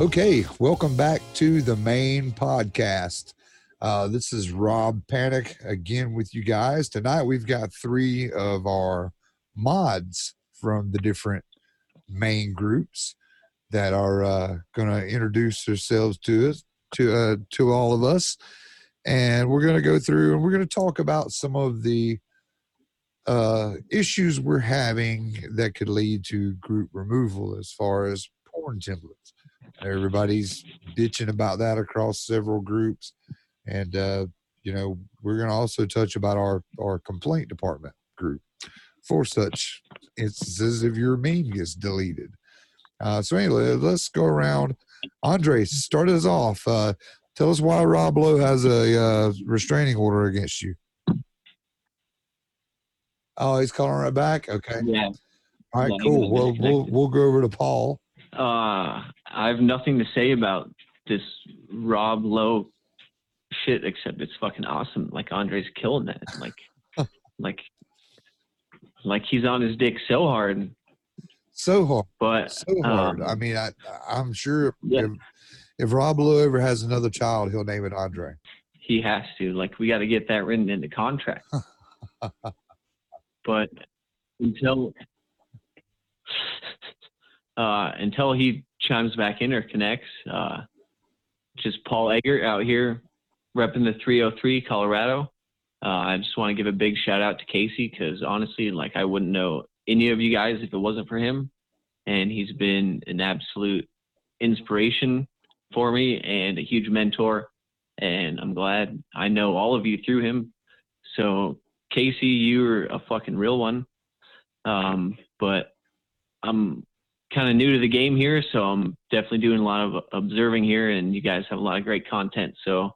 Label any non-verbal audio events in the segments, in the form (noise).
Okay, welcome back to the Mayne podcast. Uh, this is Rob Panick again with you guys. Tonight we've got three of our mods from the different Mayne groups that are uh, going to introduce themselves to us, to uh, to all of us, and we're going to go through and we're going to talk about some of the uh, issues we're having that could lead to group removal as far as porn templates. Everybody's bitching about that across several groups, and uh, you know we're going to also touch about our our complaint department group for such instances if your meme gets deleted. Uh, so anyway, let's go around. Andre, start us off. Uh, tell us why Rob Lowe has a uh, restraining order against you. Oh, he's calling right back. Okay. Yeah. All right. Yeah, Cool. Well, we'll we'll go over to Paul. Uh, I have nothing to say about this Rob Lowe shit except it's fucking awesome. Like Andre's killing that. (laughs) Like, like, like he's on his dick so hard. So hard. But So hard. um, I mean, I I'm sure Yeah. if if Rob Lowe ever has another child, he'll name it Andre. he has to. Like, we got to get that written into contract. (laughs) but until uh, until he chimes back in or connects, uh, just Paul Eggert out here repping the 303 Colorado. Uh, I just want to give a big shout out to Casey because honestly, like I wouldn't know any of you guys if it wasn't for him, and he's been an absolute inspiration for me and a huge mentor. And I'm glad I know all of you through him. So Casey, you're a fucking real one. Um, but I'm kind of new to the game here, so I'm definitely doing a lot of observing here, and you guys have a lot of great content. So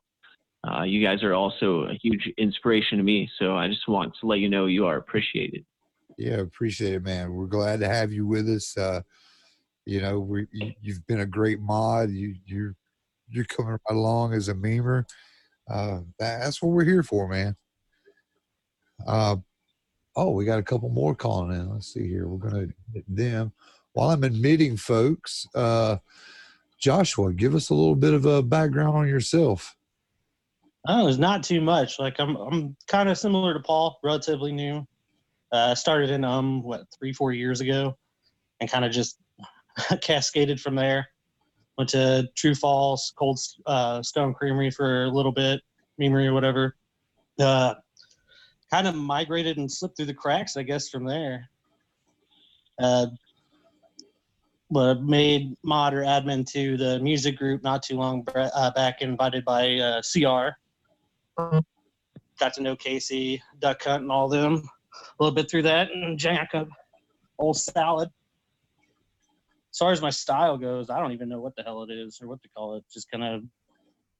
uh, you guys are also a huge inspiration to me. So I just want to let you know you are appreciated. Yeah, appreciate it, man. We're glad to have you with us. Uh, you know, we you, you've been a great mod. You you you're coming right along as a memer. Uh, that's what we're here for, man. Uh, oh, we got a couple more calling in. Let's see here. We're gonna hit them. While I'm admitting folks, uh, Joshua, give us a little bit of a background on yourself. Oh, it's not too much. Like I'm, I'm kind of similar to Paul, relatively new. Uh, started in um what three, four years ago, and kind of just (laughs) cascaded from there. Went to True Falls, Cold uh, Stone Creamery for a little bit, Memory or whatever. Uh, kind of migrated and slipped through the cracks, I guess, from there. Uh, but made mod or admin to the music group not too long uh, back, invited by uh, CR got to know Casey, Duck Hunt, and all them a little bit through that, and Jack up old salad. As far as my style goes, I don't even know what the hell it is or what to call it. Just kind of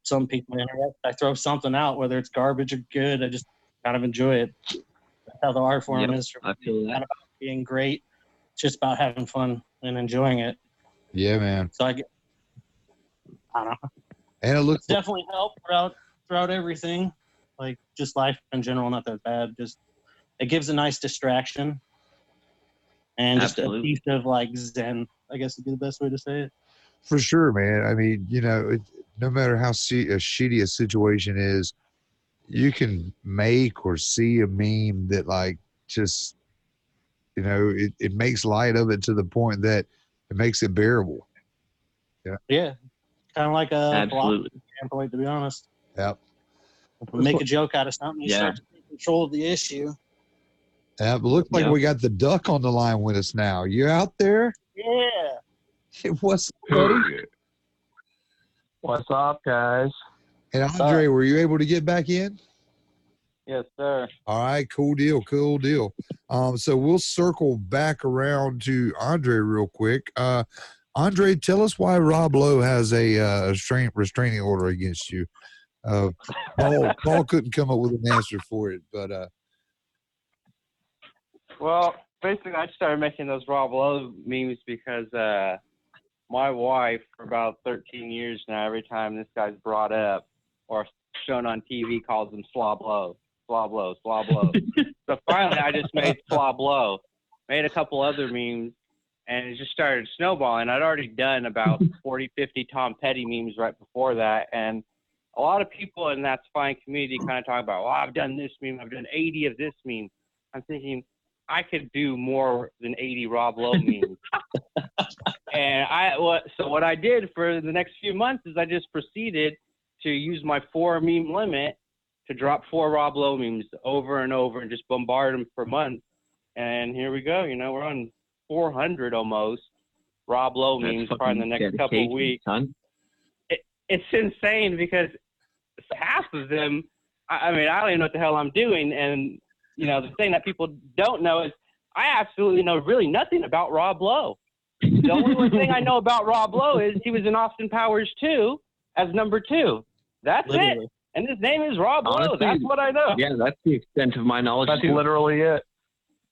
some people. I throw something out, whether it's garbage or good. I just kind of enjoy it. That's how the art form Yep, is for I feel that. being great. It's just about having fun and enjoying it. Yeah, man. So I get, I don't know. And it looks definitely helped throughout throughout everything. Like just life in general, not that bad. Just it gives a nice distraction and just Absolutely. a piece of like zen. I guess would be the best way to say it. For sure, man. I mean, you know, it, no matter how se- a shitty a situation is, you can make or see a meme that, like, just, you know, it, it makes light of it to the point that it makes it bearable. Yeah, Yeah. kind of like a Absolutely. block standpoint, to be honest. Yep. Make a joke out of something, you Yeah. start to take control of the issue. Yeah, but looks like Yeah. we got the duck on the line with us now. You out there? Yeah. What's up, buddy? What's up, guys? And Andre, were you able to get back in? Yes, sir. All right, cool deal, cool deal. Um, so we'll circle back around to Andre real quick. Uh, Andre, tell us why Rob Lowe has a uh, restraint, restraining order against you. Uh, Paul, Paul couldn't come up with an answer for it, but uh, Well, basically, I started making those Rob Lowe memes because uh, my wife, for about 13 years now, every time this guy's brought up or shown on TV, calls him Slob Lowe, Slob Lowe, Slob Lowe. so finally, I just made Slob Lowe. Made a couple other memes, and it just started snowballing. I'd already done about (laughs) 40, 50 Tom Petty memes right before that, and a lot of people in that spine community kind of talk about, well, I've done this meme, I've done 80 of this meme. I'm thinking, I could do more than 80 Rob Lowe memes. (laughs) and I, what, so what I did for the next few months is I just proceeded to use my four meme limit to drop four Rob Lowe memes over and over and just bombard them for months. And here we go. You know, we're on 400 almost Rob Lowe That's memes probably in the next couple of weeks son. it's insane because half of them, I, I mean, I don't even know what the hell I'm doing. And, you know, the thing that people don't know is I absolutely know really nothing about Rob Lowe. The only thing I know about Rob Lowe is he was in Austin Powers 2 as number two. That's it. Literally. And his name is Rob Lowe. That's what I know. Yeah, that's the extent of my knowledge That's too. literally it.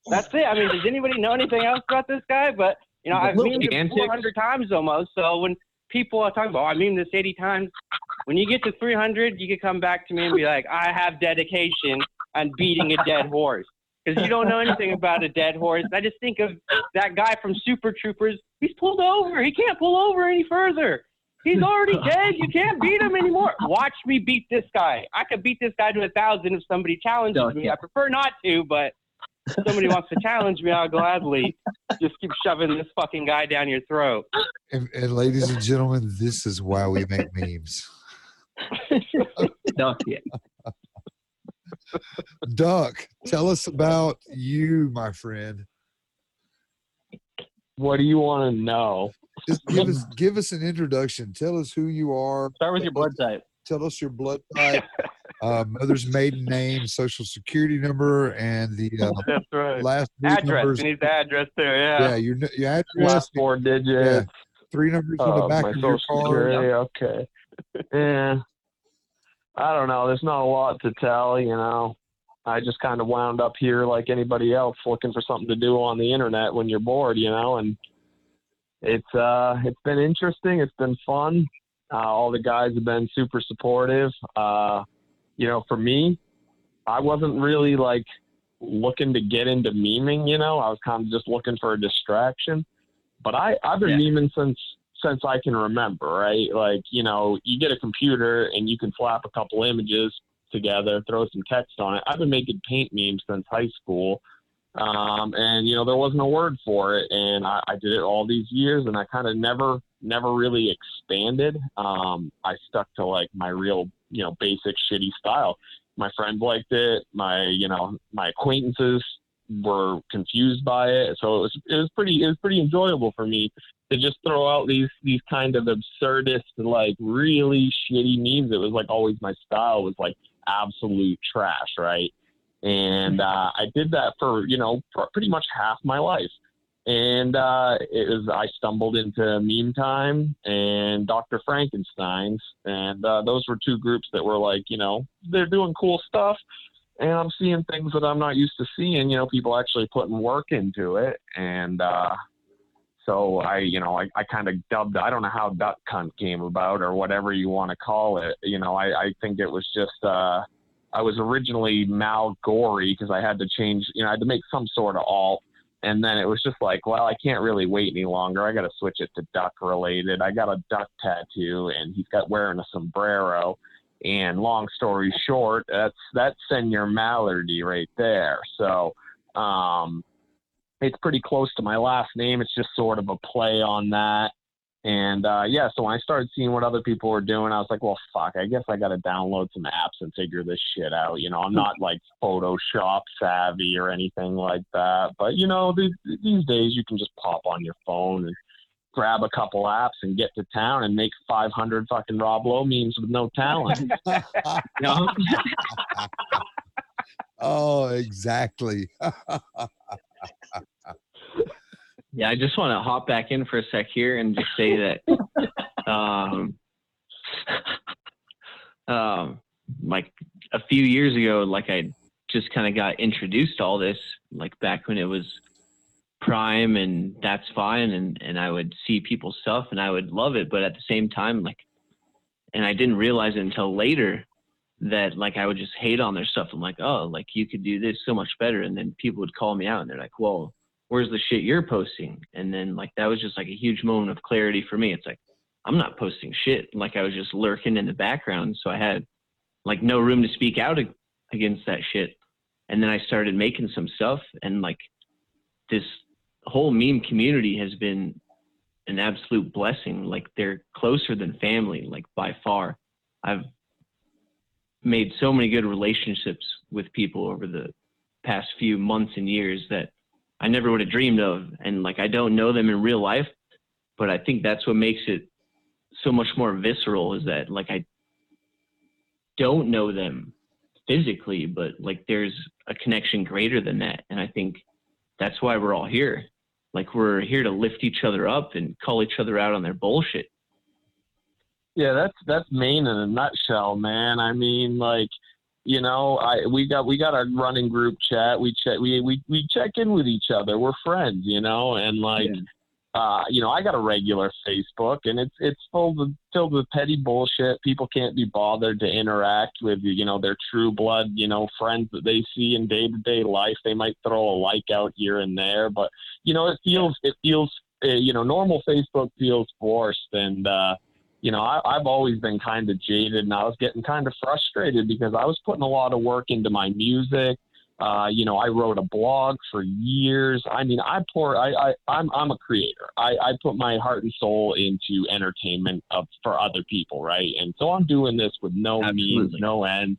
That's it. I mean, does anybody know anything else about this guy? But you know, I've Little memed him antics. 400 times almost. So when people are talking about, oh, I memed this 80 times, when you get to 300, you can come back to me and be like, I have dedication on beating a dead horse. Because you don't know anything about a dead horse. I just think of that guy from Super Troopers. He's pulled over. He can't pull over any further. He's already dead. You can't beat him anymore. Watch me beat this guy. I could beat this guy to a thousand if somebody challenges Oh, me. yeah. I prefer not to, but if somebody wants to challenge me, I'll gladly just keep shoving this fucking guy down your throat. And, and ladies and gentlemen, this is why we make memes. Duck, yeah. Duck, tell us about you, my friend. What do you want to know? Just (laughs) give us give us an introduction. Tell us who you are. Start with your blood type. Tell us your blood type, uh, mother's maiden name, social security number, and the uh, (laughs) That's right. last Address. numbers. He needs the address too. Yeah. Yeah, your n- your address, Last four digits. three numbers on the uh, back my of your social security. Okay. (laughs) Yeah. I don't know. There's not a lot to tell, you know. I just kind of wound up here like anybody else, looking for something to do on the internet when you're bored, you know. And it's uh, it's been interesting. It's been fun. Uh, all the guys have been super supportive. Uh, you know, for me, I wasn't really like looking to get into memeing. You know, I was kind of just looking for a distraction. But I I've been Yeah. memeing since since I can remember, right? Like, you know, you get a computer and you can slap a couple images together, throw some text on it. I've been making paint memes since high school. Um, and you know, there wasn't a word for it. And I, I did it all these years and I kind of never, never really expanded. Um, I stuck to like my real, you know, basic shitty style. My friends liked it. My, you know, my acquaintances were confused by it. So it was, it was pretty, it was pretty enjoyable for me to just throw out these these kind of absurdist like really shitty memes. It was like always my style was like absolute trash, right? And uh, I did that for you know for pretty much half my life. And uh, it was I stumbled into Meme Time and Dr. Frankenstein's, and uh, those were two groups that were like you know they're doing cool stuff, and I'm seeing things that I'm not used to seeing. You know, people actually putting work into it, and uh, so I, you know, I, I kind of dubbed. I don't know how Duck Cunt came about or whatever you want to call it. You know, I, I think it was just. I was originally Mal Gory because I had to change. You know, I had to make some sort of alt, and then it was just like, well, I can't really wait any longer. I got to switch it to duck related. I got a duck tattoo, and he's got wearing a sombrero. And long story short, that's that's Senor Mallardy right there. So. Um, it's pretty close to my last name. It's just sort of a play on that. And uh, yeah, so when I started seeing what other people were doing, I was like, well, fuck, I guess I got to download some apps and figure this shit out. You know, I'm not like Photoshop savvy or anything like that. But, you know, these, these days you can just pop on your phone and grab a couple apps and get to town and make 500 fucking Rob Lowe memes with no talent. (laughs) No? (laughs) oh, exactly. (laughs) Yeah, I just want to hop back in for a sec here and just say that, (laughs) um, um, like a few years ago, like I just kind of got introduced to all this, like back when it was prime and that's fine. And, and I would see people's stuff and I would love it. But at the same time, like, and I didn't realize it until later that like I would just hate on their stuff. I'm like, oh, like you could do this so much better. And then people would call me out and they're like, well, where's the shit you're posting? And then like that was just like a huge moment of clarity for me. It's like I'm not posting shit. Like I was just lurking in the background, so I had like no room to speak out against that shit. And then I started making some stuff, and like this whole meme community has been an absolute blessing. Like they're closer than family, like by far. I've made so many good relationships with people over the past few months and years that I never would have dreamed of. And like I don't know them in real life, but I think that's what makes it so much more visceral is that like I don't know them physically, but like there's a connection greater than that. And I think that's why we're all here. Like we're here to lift each other up and call each other out on their bullshit. Yeah, that's that's Mayne in a nutshell, man. I mean, like, you know, I we got we got our running group chat. We check we we we check in with each other. We're friends, you know, and like, uh, you know, I got a regular Facebook, and it's it's filled with filled with petty bullshit. People can't be bothered to interact with you know their true blood, you know, friends that they see in day to day life. They might throw a like out here and there, but you know, it feels it feels uh, you know normal Facebook feels forced and. uh you know, I, I've always been kind of jaded and I was getting kind of frustrated because I was putting a lot of work into my music. Uh, you know, I wrote a blog for years. I mean, I pour, I, I, I'm, I'm a creator. I, I put my heart and soul into entertainment of, for other people, right? And so I'm doing this with no means, no end.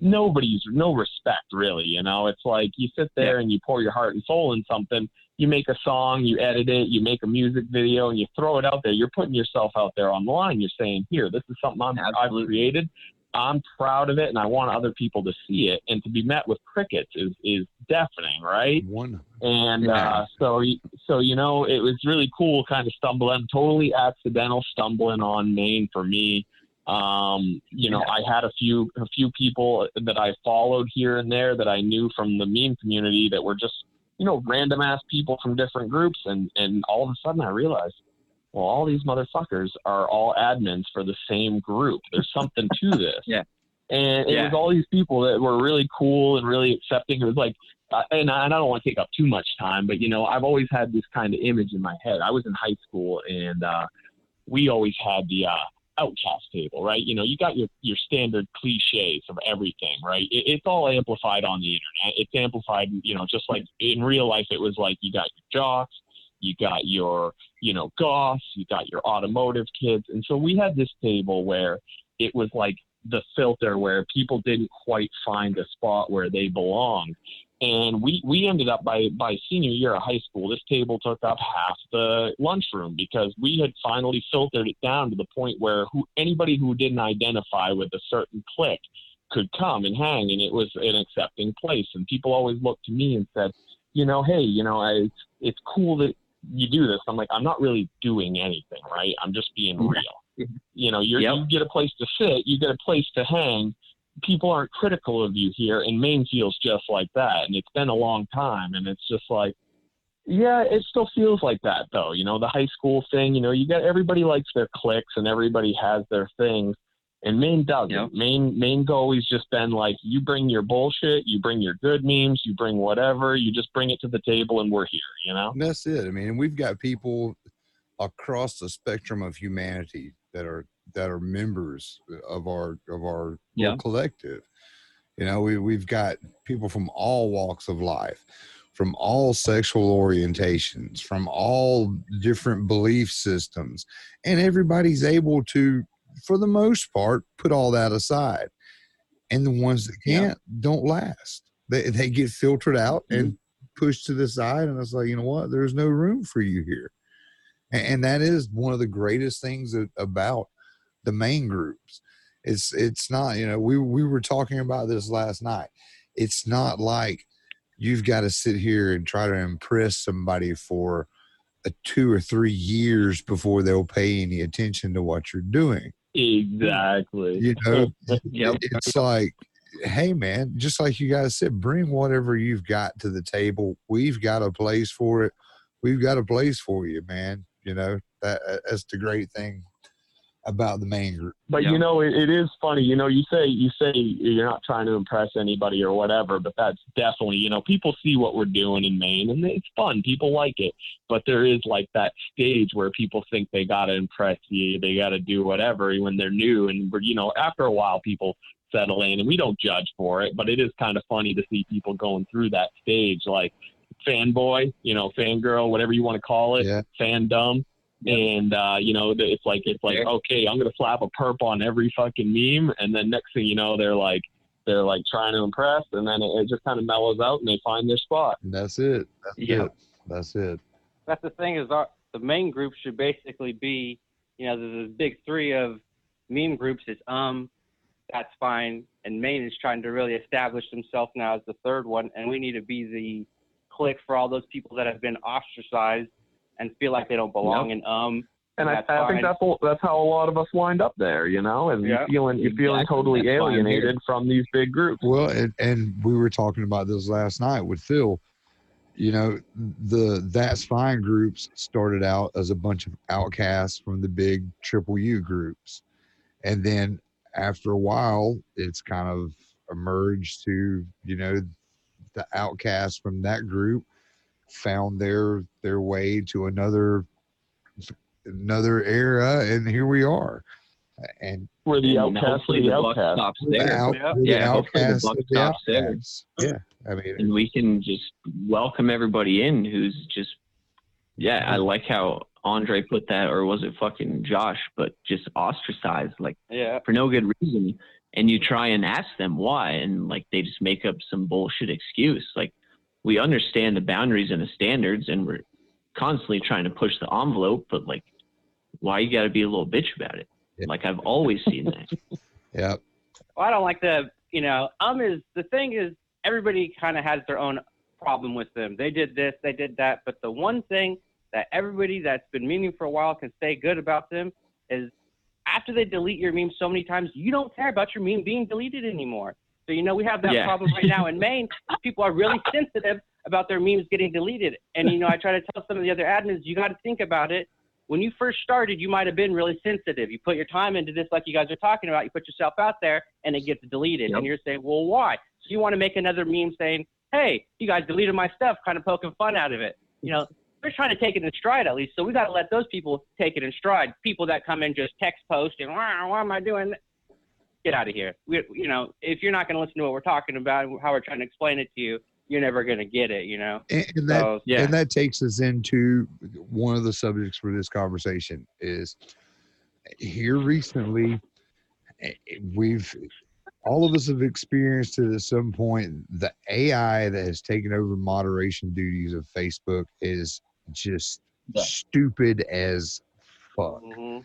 Nobody's, no respect, really. You know, it's like you sit there and you pour your heart and soul in something you make a song, you edit it, you make a music video, and you throw it out there. You're putting yourself out there on the line. You're saying, "Here, this is something I'm, I've created. I'm proud of it, and I want other people to see it." And to be met with crickets is is deafening, right? One. And Yeah. uh, so, so you know, it was really cool, kind of stumbling, totally accidental stumbling on Mayne for me. Um, you know, I had a few a few people that I followed here and there that I knew from the meme community that were just you know random ass people from different groups, and and all of a sudden I realized, well, all these motherfuckers are all admins for the same group. There's something to (laughs) this. Yeah. And it Yeah. was all these people that were really cool and really accepting. It was like uh, and, I, and I don't want to take up too much time, but you know, I've always had this kind of image in my head. I was in high school, and uh, we always had the uh, outcast table, right? You know, you got your your standard cliches of everything, right? It, it's all amplified on the internet. It's amplified, you know, just like in real life. It was like you got your jocks, you got your, you know, goths, you got your automotive kids, and so we had this table where it was like the filter where people didn't quite find a spot where they belonged and we we ended up by by senior year of high school this table took up half the lunchroom because we had finally filtered it down to the point where who anybody who didn't identify with a certain clique could come and hang and it was an accepting place. And people always looked to me and said you know hey you know I, it's cool that you do this. I'm like i'm not really doing anything right? I'm just being mm-hmm. real. You know you're, Yep. you get a place to sit you get a place to hang people aren't critical of you here and Mayne feels just like that and it's been a long time and it's just like yeah it still feels like that though you know the high school thing you know you got everybody likes their cliques and everybody has their things and Mayne doesn't Yep. Mayne Mayne's always just been like you bring your bullshit you bring your good memes you bring whatever you just bring it to the table and we're here you know And that's it. I mean, we've got people across the spectrum of humanity that are that are members uh, of our of our Yeah. collective. You know, we we've got people from all walks of life, from all sexual orientations, from all different belief systems, and everybody's able to, for the most part, put all that aside. And the ones that can't don't last. They they get filtered out and mm-hmm. pushed to the side and it's like you know what there's no room for you here and, and that is one of the greatest things that, about the Mayne groups. It's it's not you know we we were talking about this last night. It's not like you've got to sit here and try to impress somebody for a two or three years before they'll pay any attention to what you're doing. Exactly. You know (laughs) Yep. it's like hey man just like you guys said bring whatever you've got to the table. We've got a place for it. We've got a place for you man. You know that that's the great thing about the Mayne group. But Yeah. you know, it, it is funny. You know, you say you say you're not trying to impress anybody or whatever, but that's definitely you know people see what we're doing in Mayne and it's fun. People like it, but there is like that stage where people think they got to impress you, they got to do whatever when they're new, and we're you know after a while people settle in, and we don't judge for it, but it is kind of funny to see people going through that stage, like fanboy, you know, fangirl, whatever you want to call it, Yeah. fandom and uh, you know it's like it's like okay i'm gonna slap a perp on every fucking meme and then next thing you know they're like they're like trying to impress and then it, it just kind of mellows out and they find their spot And that's it. That's Yeah. it. That's it. that's the thing is our the Mayne group should basically be you know there's this big three of meme groups is um that's fine and Mayne is trying to really establish himself now as the third one and we need to be the click for all those people that have been ostracized and feel like they don't belong in um and I, That's I think that's that's how a lot of us wind up there you know and Yeah. you're feeling you're feeling Exactly. totally That's why I'm here. alienated from these big groups Well, and, and we were talking about this last night with Phil. You know, the That's Fine groups started out as a bunch of outcasts from the big Triple U groups. And then after a while, it's kind of emerged to, you know, the outcasts from that group found their their way to another another era and here we are. And we're the And outcasts hopefully the the buck outcasts stops the there. out- Yeah. the Yeah, hopefully the outcasts buck the stops there. Yeah. I mean, and we can just welcome everybody in who's just yeah i like how andre put that or was it fucking josh but just ostracized like yeah for no good reason and you try and ask them why and like they just make up some bullshit excuse like we understand the boundaries and the standards and we're constantly trying to push the envelope but like why you got to be a little bitch about it Yeah. like i've always seen that (laughs) yeah. well, I don't like the, you know, um is the thing is everybody kind of has their own problem with them. They did this, they did that, but the one thing that everybody that's been memeing for a while can say good about them is after they delete your meme so many times, you don't care about your meme being deleted anymore. So you know we have that Yeah. problem right now in Mayne. People are really (laughs) sensitive about their memes getting deleted, and you know I try to tell some of the other admins, you got to think about it when you first started, you might have been really sensitive. You put your time into this, like you guys are talking about. You put yourself out there, and it gets deleted. Yep. And you're saying, well, why? So you want to make another meme saying, hey, you guys deleted my stuff, kind of poking fun out of it. You know, we're trying to take it in stride at least. So we got to let those people take it in stride. People that come in just text post and, why, why am I doing that? Get out of here. We, you know, if you're not going to listen to what we're talking about and how we're trying to explain it to you, you're never going to get it, you know? And, and that So, yeah and that takes us into one of the subjects for this conversation is here recently we've all of us have experienced it at some point the ai that has taken over moderation duties of facebook is just Yeah. stupid as fuck hmm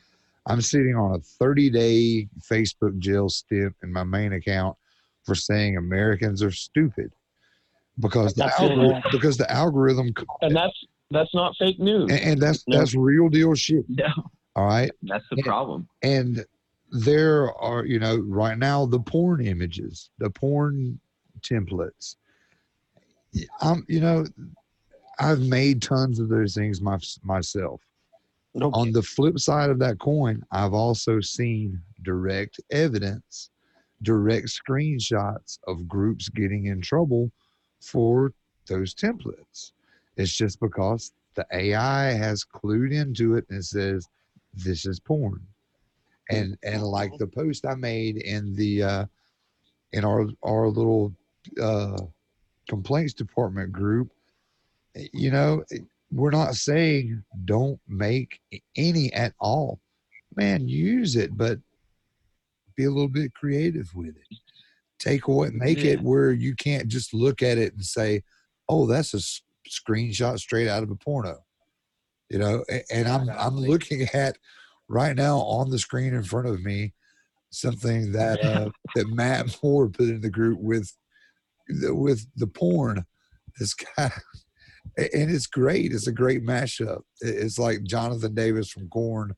i'm sitting on a 30 day facebook jail stint in my main account for saying americans are stupid because the, feel because the algorithm and that's that's not fake news. And, and that's No. that's real deal shit. No. All right? That's the Yeah. problem. and there are you know right now the porn images the porn templates. I'm you know i've made tons of those things my, myself Okay. on the flip side of that coin i've also seen direct evidence direct screenshots of groups getting in trouble for those templates. It's just because the ai has clued into it and says this is porn. And and like the post i made in the uh in our our little uh complaints department group eh, you know we're not saying don't make any at all. Man use it but be a little bit creative with it. Take away make it where you can't just look at it and say oh that's a s- screenshot straight out of a porno. You know and i'm i'm looking (laughs) at right now on the screen in front of me something that uh that matt (laughs) moore put in the group with the, with the porn. This guy (laughs) and it's great it's a great mashup it's like jonathan davis from korn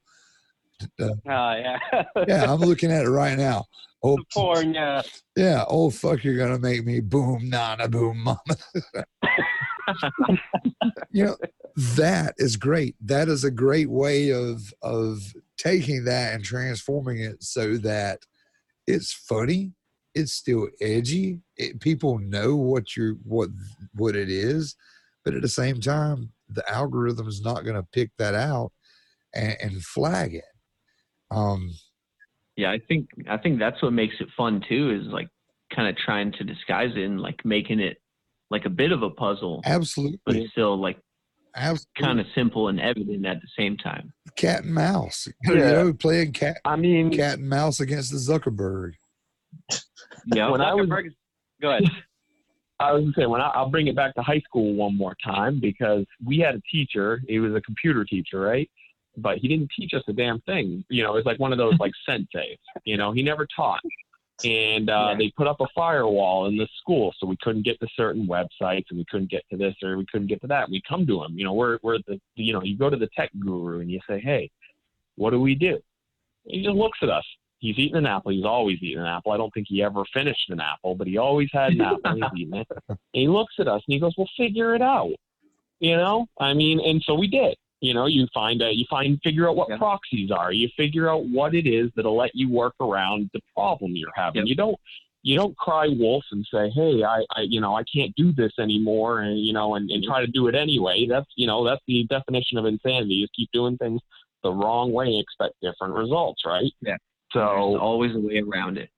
uh, Oh, yeah. (laughs) yeah i'm looking at it right now oh Porn, yeah. yeah oh fuck you're gonna make me boom nana boom mama (laughs) you know that is great that is a great way of of taking that and transforming it so that it's funny, it's still edgy. It, people know what you're what what it is, but at the same time, the algorithm is not going to pick that out and, and flag it. Um, Yeah, I think I think that's what makes it fun too. Is like kind of trying to disguise it and like making it like a bit of a puzzle, but absolutely, it's still like absolutely, kind of simple and evident at the same time. cat and mouse. (laughs) You know, playing cat I mean, cat and mouse against the Zuckerberg. Yeah, when I was Zuckerberg- Go ahead. (laughs) I was gonna say when I, I'll bring it back to high school one more time because we had a teacher. He was a computer teacher, right? But he didn't teach us a damn thing. You know, it's like one of those like (laughs) senseis. You know, he never taught. And uh, Yeah. they put up a firewall in the school, so we couldn't get to certain websites, and we couldn't get to this or we couldn't get to that. We come to him. You know, we're we're the you know you go to the tech guru and you say, hey, what do we do? He just looks at us. He's eating an apple. He's always eating an apple. I don't think he ever finished an apple, but he always had an apple. He's eating it. And (laughs) he looks at us and he goes, "Well, figure it out." You know, I mean, and so we did. You know, you find out, you find, figure out what Yeah. proxies are. You figure out what it is that'll let you work around the problem you're having. Yep. You don't, you don't cry wolf and say, "Hey, I, I, you know, I can't do this anymore," and you know, and, and mm-hmm. try to do it anyway. That's, you know, that's the definition of insanity: is keep doing things the wrong way and expect different results, right? Yeah. So There's always a way around it.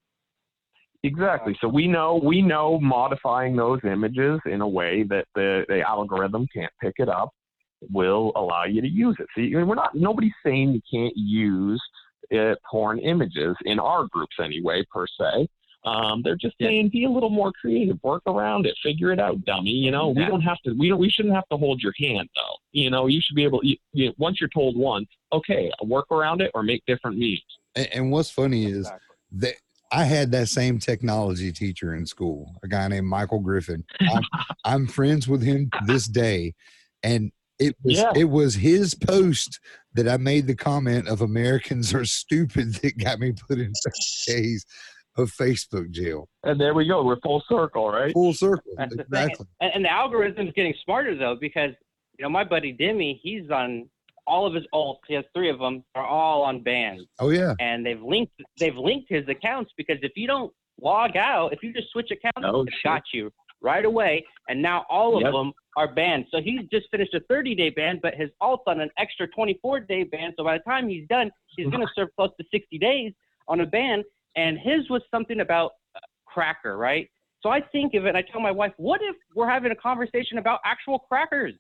Exactly. So we know we know modifying those images in a way that the, the algorithm can't pick it up will allow you to use it. See, we're not nobody's saying you can't use uh, porn images in our groups anyway per se. Um, they're just saying be a little more creative, work around it, figure it out, dummy. You know, we don't have to. We don't. We shouldn't have to hold your hand though. You know, you should be able. You, you, once you're told once, okay, work around it or make different memes. And, and what's funny is that I had that same technology teacher in school, a guy named Michael Griffin. I'm, (laughs) I'm friends with him to this day, and it was Yeah. it was his post that I made the comment of Americans are stupid (laughs) that got me put in 30 days of Facebook jail. And there we go. We're full circle, right? Full circle, That's exactly. And, and the algorithm's getting smarter though, because you know my buddy Dimmy, he's on all of his alts. He has three of them. Are all on bans, Oh yeah, and they've linked they've linked his accounts because if you don't log out, if you just switch accounts, Oh, it shit. got you right away. And now all of Yep. them are banned. So he's just finished a 30 day ban, but his alt's on an extra 24 day ban. So by the time he's done, he's going (sighs) to serve close to 60 days on a ban. And his was something about uh, cracker, right? So I think of it and I tell my wife, what if we're having a conversation about actual crackers?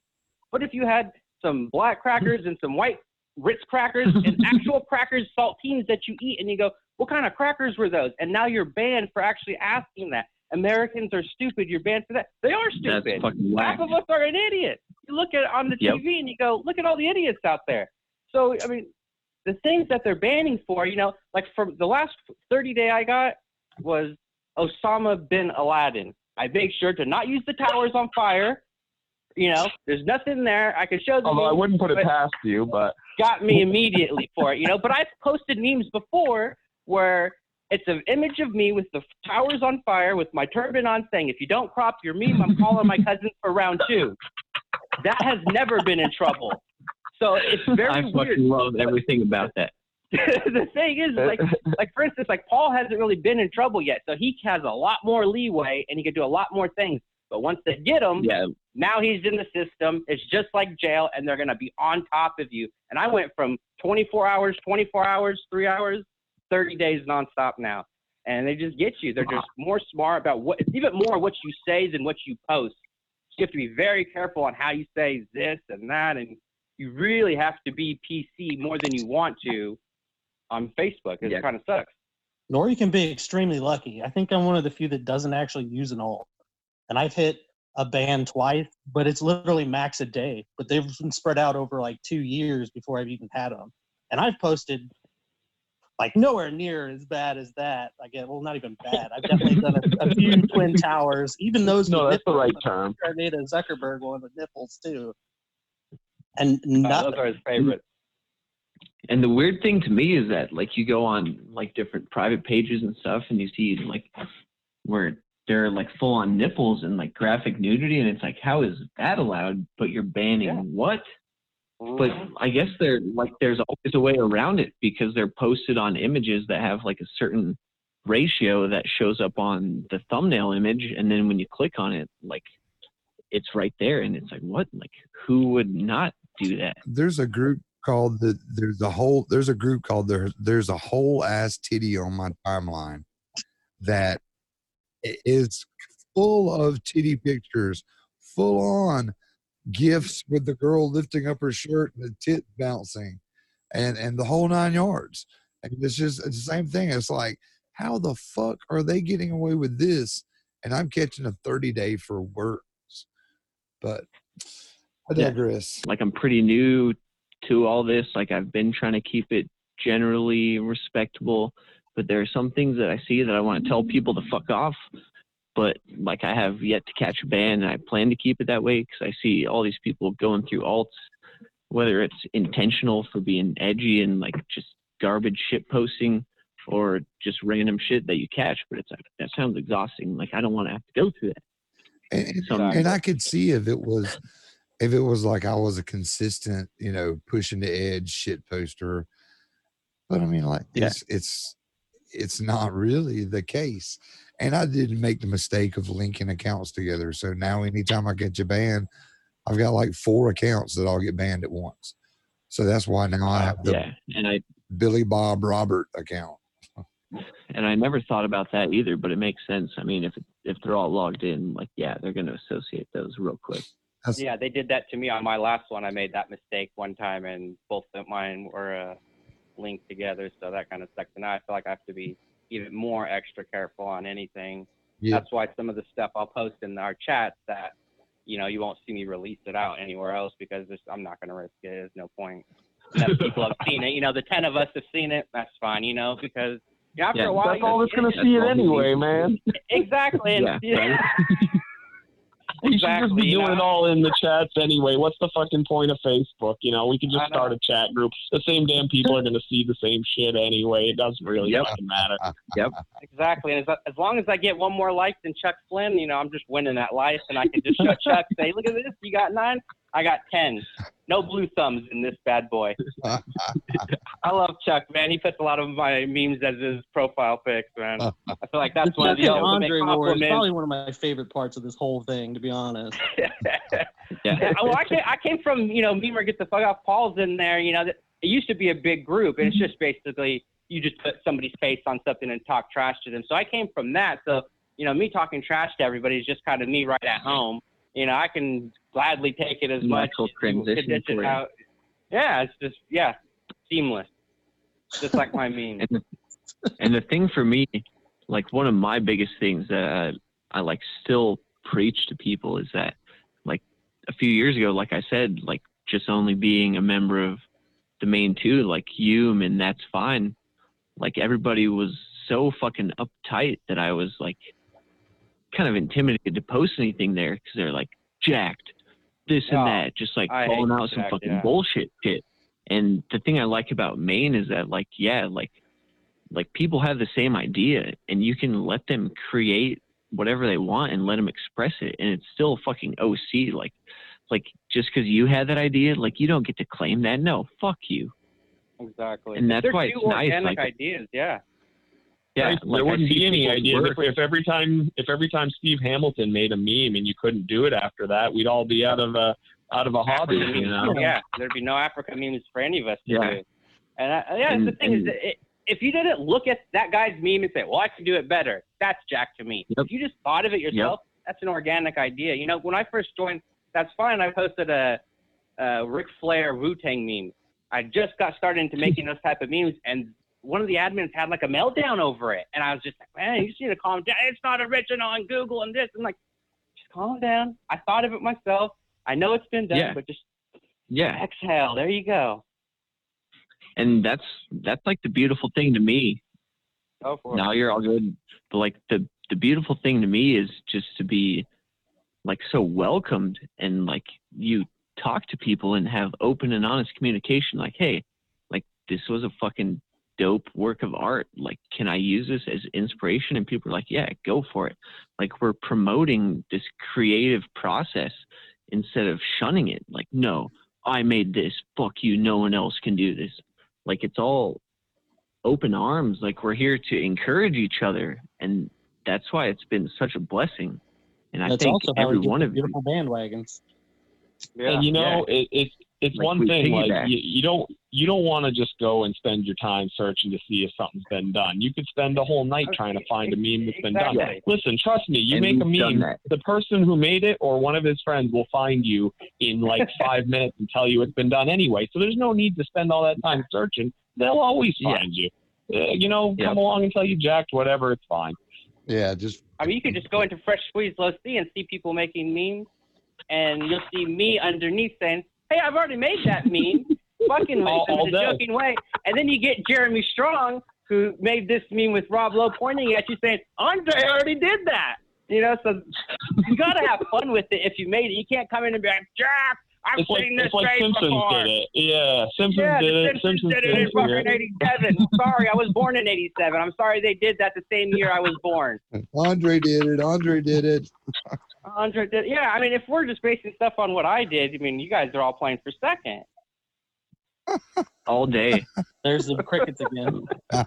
What if you had some black crackers and some white Ritz crackers (laughs) and actual crackers, saltines that you eat, and you go, what kind of crackers were those? And now you're banned for actually asking that. Americans are stupid. You're banned for that. They are That's stupid. fucking whack. Half of us are an idiot. You look at it on the Yep. TV and you go, look at all the idiots out there. So I mean, the things that they're banning for, you know, like from the last 30 day I got was Osama bin Laden. I make sure to not use the towers on fire. You know, there's nothing there. I can show the Although I wouldn't put it past you, but got me immediately for it, you know. But I've posted memes before where it's an image of me with the towers on fire with my turban on saying, if you don't crop your meme, I'm calling my cousins for round two. That has never been in trouble. So it's very I weird. fucking love everything about that. (laughs) the thing is, like, like for instance, like Paul hasn't really been in trouble yet, so he has a lot more leeway and he can do a lot more things. But once they get him, Yeah, now he's in the system. It's just like jail, and they're gonna be on top of you. And I went from 24 hours, 24 hours, three hours, 30 days nonstop now, and they just get you. They're just more smart about what. It's even more what you say than what you post. You have to be very careful on how you say this and that, and you really have to be PC more than you want to on Facebook. It Yeah. kind of sucks. Nor you can be extremely lucky. I think I'm one of the few that doesn't actually use an alt. And I've hit a ban twice, but it's literally max a day. But they've been spread out over like two years before I've even had them. And I've posted like nowhere near as bad as that. I get well, not even bad. I've definitely done a, a few (laughs) twin towers, even those. no, with that's the right term. I made a Zuckerberg one with nipples too. And Uh, nothing. those are his favorite. And the weird thing to me is that like you go on like different private pages and stuff and you see like where they're like full on nipples and like graphic nudity and it's like how is that allowed but you're banning Yeah. what? but mm-hmm. I guess there like there's always a way around it because they're posted on images that have like a certain ratio that shows up on the thumbnail image, and then when you click on it, like it's right there, and it's like what? Like who would not do that? There's a group called the there's a whole there's a group called there there's a whole ass titty on my timeline that i- is full of titty pictures, full on gifts with the girl lifting up her shirt and the tit bouncing, and and the whole nine yards. And it's just it's the same thing. It's like how the fuck are they getting away with this? And I'm catching a 30 day for words. But I Yeah. like I'm pretty new to all this. Like I've been trying to keep it generally respectable, but there are some things that I see that I want to tell people to fuck off. But like I have yet to catch a ban, and I plan to keep it that way because I see all these people going through alts, whether it's intentional for being edgy and like just garbage shit posting, or just random shit that you catch. But it's like that sounds exhausting. Like I don't want to have to go through that. and, and- Some- and I could see if it was if it was like I was a consistent, you know, pushing the edge shit poster. But I mean, like Yeah. it's it's it's not really the case. And I didn't make the mistake of linking accounts together. So now anytime I get you banned, I've got like four accounts that all get banned at once. So that's why now I have the yeah, and I Billy Bob Robert account. and I never thought about that either, but it makes sense. I mean, if if they're all logged in, like yeah, they're going to associate those real quick. That's, Yeah, they did that to me on my last one. I made that mistake one time, and both of mine were uh, linked together, so that kind of sucks. And I feel like I have to be even more extra careful on anything. Yeah. That's why some of the stuff I'll post in our chats that you know you won't see me release it out anywhere else because there's, I'm not going to risk it. There's no point. (laughs) Enough people have seen it. You know, the ten of us have seen it. That's fine. You know, because after Yeah, a while, That's all know, that's gonna see it anyway, need. man. exactly. And, Yeah, (laughs) (laughs) right. (laughs) You should just be doing know? it all in the chats anyway. What's the fucking point of Facebook? You know, we can just start a chat group. The same damn people are going to see the same shit anyway. It doesn't really Yep. fucking matter. (laughs) Yep. Exactly. And as, as long as I get one more like than Chuck Flynn, you know, I'm just winning that life. And I can just show Chuck, say, look at this. You got nine. I got 10. No blue thumbs in this bad boy. (laughs) I love Chuck, man. He puts a lot of my memes as his profile pics, man. I feel like that's the one of the Andre war is compliments. probably one of my favorite parts of this whole thing, to be honest. (laughs) Yeah. Yeah, well, I came, I came from, you know, Memer Get the Fuck Off. Paul's in there, you know, it used to be a big group, and it's just basically you just put somebody's face on something and talk trash to them. So I came from that. So, you know, me talking trash to everybody is just kind of me right at home. You know, I can gladly take it as much. Natural transition it you. out. Yeah, it's just, yeah, seamless. Just like my meme. And the, and the thing for me, like one of my biggest things that I, I like still preach to people is that, like a few years ago, like I said, like just only being a member of the main two, like Hume, and that's fine. Like everybody was so fucking uptight that I was like kind of intimidated to post anything there because they're like jacked, this and Oh, that, just like I calling out some fucking yeah. bullshit shit. And the thing I like about Mayne is that like yeah, like like people have the same idea and you can let them create whatever they want and let them express it and it's still fucking OC like like just because you had that idea like you don't get to claim that no fuck you Exactly. And that's They're why it's nice, organic like- ideas, yeah. Yeah Right? like, there wouldn't be any idea if, if every time if every time Steve Hamilton made a meme and you couldn't do it after that, we'd all be out of a out of a hobby. You know? Yeah, there'd be no Africa memes for any of us to Yeah. do. And I, yeah, And- the thing is, and- that it, if you didn't look at that guy's meme and say, "Well, I can do it better," that's Jack to me. Yep. If you just thought of it yourself, that's an organic idea. You know, when I first joined, that's fine. I posted a, a Ric Flair Wu Tang meme. I just got started into making those type of memes, and one of the admins had like a meltdown over it, and I was just like, "Man, you just need to calm down. It's not original on Google and this." I'm like, "Just calm down." I thought of it myself. I know it's been done, Yeah. but just yeah exhale. There you go. and that's that's like the beautiful thing to me for now you're all good but like the the beautiful thing to me is just to be like so welcomed and like you talk to people and have open and honest communication like hey like this was a fucking dope work of art like can i use this as inspiration and people are like yeah go for it like we're promoting this creative process instead of shunning it like no I made this. Fuck you. No one else can do this. Like it's all open arms. Like we're here to encourage each other, and that's why it's been such a blessing. And I That's think also every one of you, beautiful bandwagons. Yeah. and you know, it, it's it's Like one thing like you, you don't you don't want to just go and spend your time searching to see if something's been done. You could spend a whole night trying to find a meme that's been done. Listen, trust me, you And make a meme, the person who made it or one of his friends will find you in like (laughs) five minutes and tell you it's been done anyway. So there's no need to spend all that time searching. They'll always Yeah. find you. Uh, you know, Yep. come along and tell you jacked, whatever, it's fine. Yeah, just I mean, you could just go into Fresh Squeeze Low C and see people making memes, and you'll see me underneath saying, "Hey, I've already made that meme." (laughs) Fucking with All- all in a joking way, and then you get Jeremy Strong, who made this meme with Rob Lowe pointing at you, saying, "Andre already did that." You know, so you gotta have fun with it if you made it. You can't come in and be like, "Jack, I've It's like seen this it's like face Simpsons before." did it. Yeah, Simpsons Yeah, did the it. Simpsons did it in fucking '87. (laughs) Sorry, I was born in '87. I'm sorry they did that the same year I was born. Andre did it. Andre did it. (laughs) Andre did. Yeah, I mean, if we're just basing stuff on what I did, I mean, you guys are all playing for second. (laughs) all day. There's the crickets again. (laughs)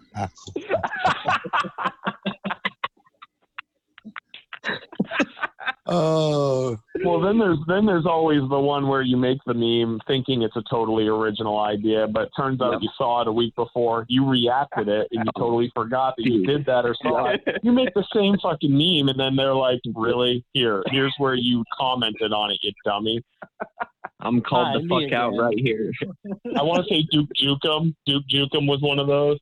(laughs) oh, Well, then there's then there's always the one where you make the meme thinking it's a totally original idea, but turns out Yep. you saw it a week before, you reacted it, and you oh. totally forgot that you did that or saw it. You make the same fucking meme, and then they're like, "Really? Here, here's where you commented on it, you dummy." I'm called Hi, the fuck out again. right here. I want to say Duke Jukum. Duke Jukum was one of those.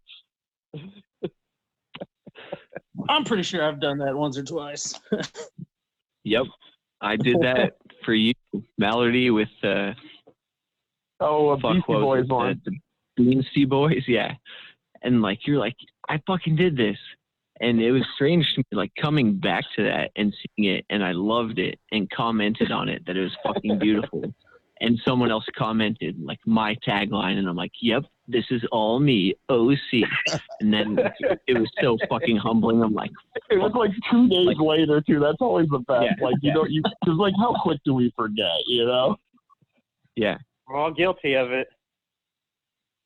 I'm pretty sure I've done that once or twice. (laughs) Yep. I did that (laughs) for you, Mallardy, with uh, Oh, a Beastie Boys one. Beastie Boys, yeah. And like you're like, I fucking did this, and it was strange to me, like coming back to that and seeing it, and I loved it and commented on it that it was fucking beautiful. (laughs) and someone else commented like my tagline, and I'm like, yep, this is all me, OC. (laughs) And then it was so fucking humbling. I'm like, It was like two days Like- later too. That's always the best. Yeah, like you yeah. don't you because like how quick do we forget? You know. yeah, We're all guilty of it.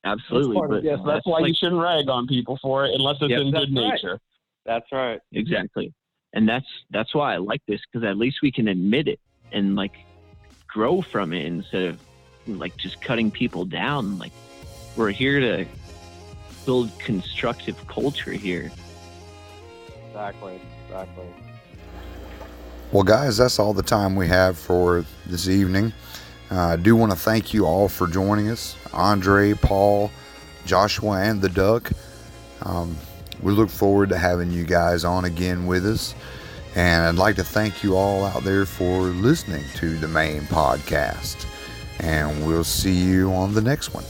absolutely. part But Yes, that's why like, you shouldn't rag on people for it unless it's Yep, in that's good right. nature. That's right. exactly and that's that's why i like this because at least we can admit it and like grow from it instead of like just cutting people down like we're here to build constructive culture here Exactly. Exactly. Well, guys, that's all the time we have for this evening. Uh, I do want to thank you all for joining us Andre, Paul, Joshua, and the Duck. Um, we look forward to having you guys on again with us. And I'd like to thank you all out there for listening to the Mayne podcast. And we'll see you on the next one.